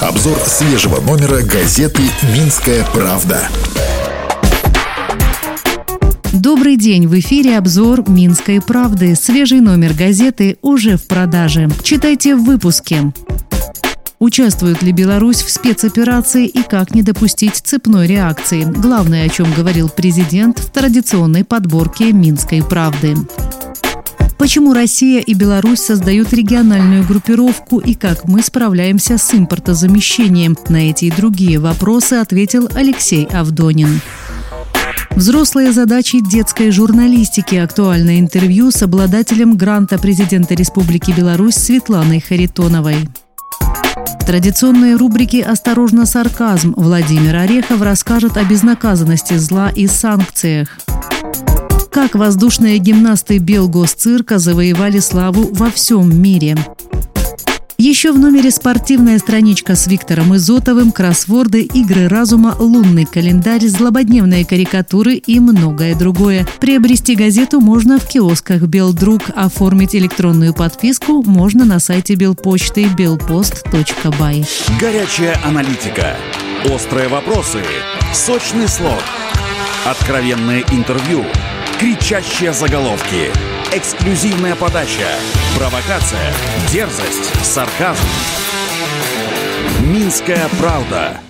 Обзор свежего номера газеты «Минская правда». Добрый день! В эфире обзор «Минской правды». Свежий номер газеты уже в продаже. Читайте в выпуске. Участвует ли Беларусь в спецоперации и как не допустить цепной реакции? Главное, о чем говорил президент в традиционной подборке «Минской правды». Почему Россия и Беларусь создают региональную группировку и как мы справляемся с импортозамещением? На эти и другие вопросы ответил Алексей Авдонин. Взрослые задачи детской журналистики. Актуальное интервью с обладателем гранта президента Республики Беларусь Светланой Харитоновой. Традиционные рубрики «Осторожно, сарказм» Владимир Орехов расскажет о безнаказанности зла и санкциях. Как воздушные гимнасты Белгосцирка завоевали славу во всем мире. Еще в номере спортивная страничка с Виктором Изотовым, кроссворды, игры разума, лунный календарь, злободневные карикатуры и многое другое. Приобрести газету можно в киосках «Белдруг», оформить электронную подписку можно на сайте Белпочты belpost.by. Горячая аналитика. Острые вопросы. Сочный слог. Откровенное интервью – Кричащие заголовки. Эксклюзивная подача. Провокация. Дерзость. Сарказм. Минская правда.